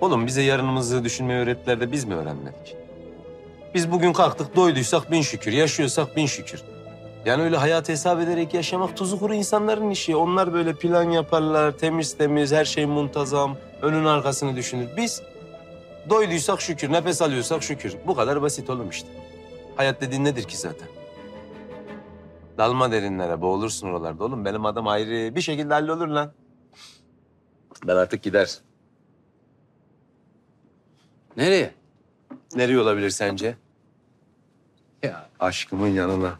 Oğlum bize yarınımızı düşünmeyi öğrettiler de biz mi öğrenmedik? Biz bugün kalktık doyduysak bin şükür, yaşıyorsak bin şükür. Yani öyle hayatı hesap ederek yaşamak tuzu kuru insanların işi. Onlar böyle plan yaparlar, temiz temiz, her şey muntazam, önün arkasını düşünür. Biz doyduysak şükür, nefes alıyorsak şükür. Bu kadar basit oğlum işte. Hayat dediğin nedir ki zaten? Dalma derinlere, boğulursun oralarda oğlum. Benim adam ayrı. Bir şekilde hallolur lan. Ben artık gider. Nereye? Nereye olabilir sence? Ya Aşkımın yanına.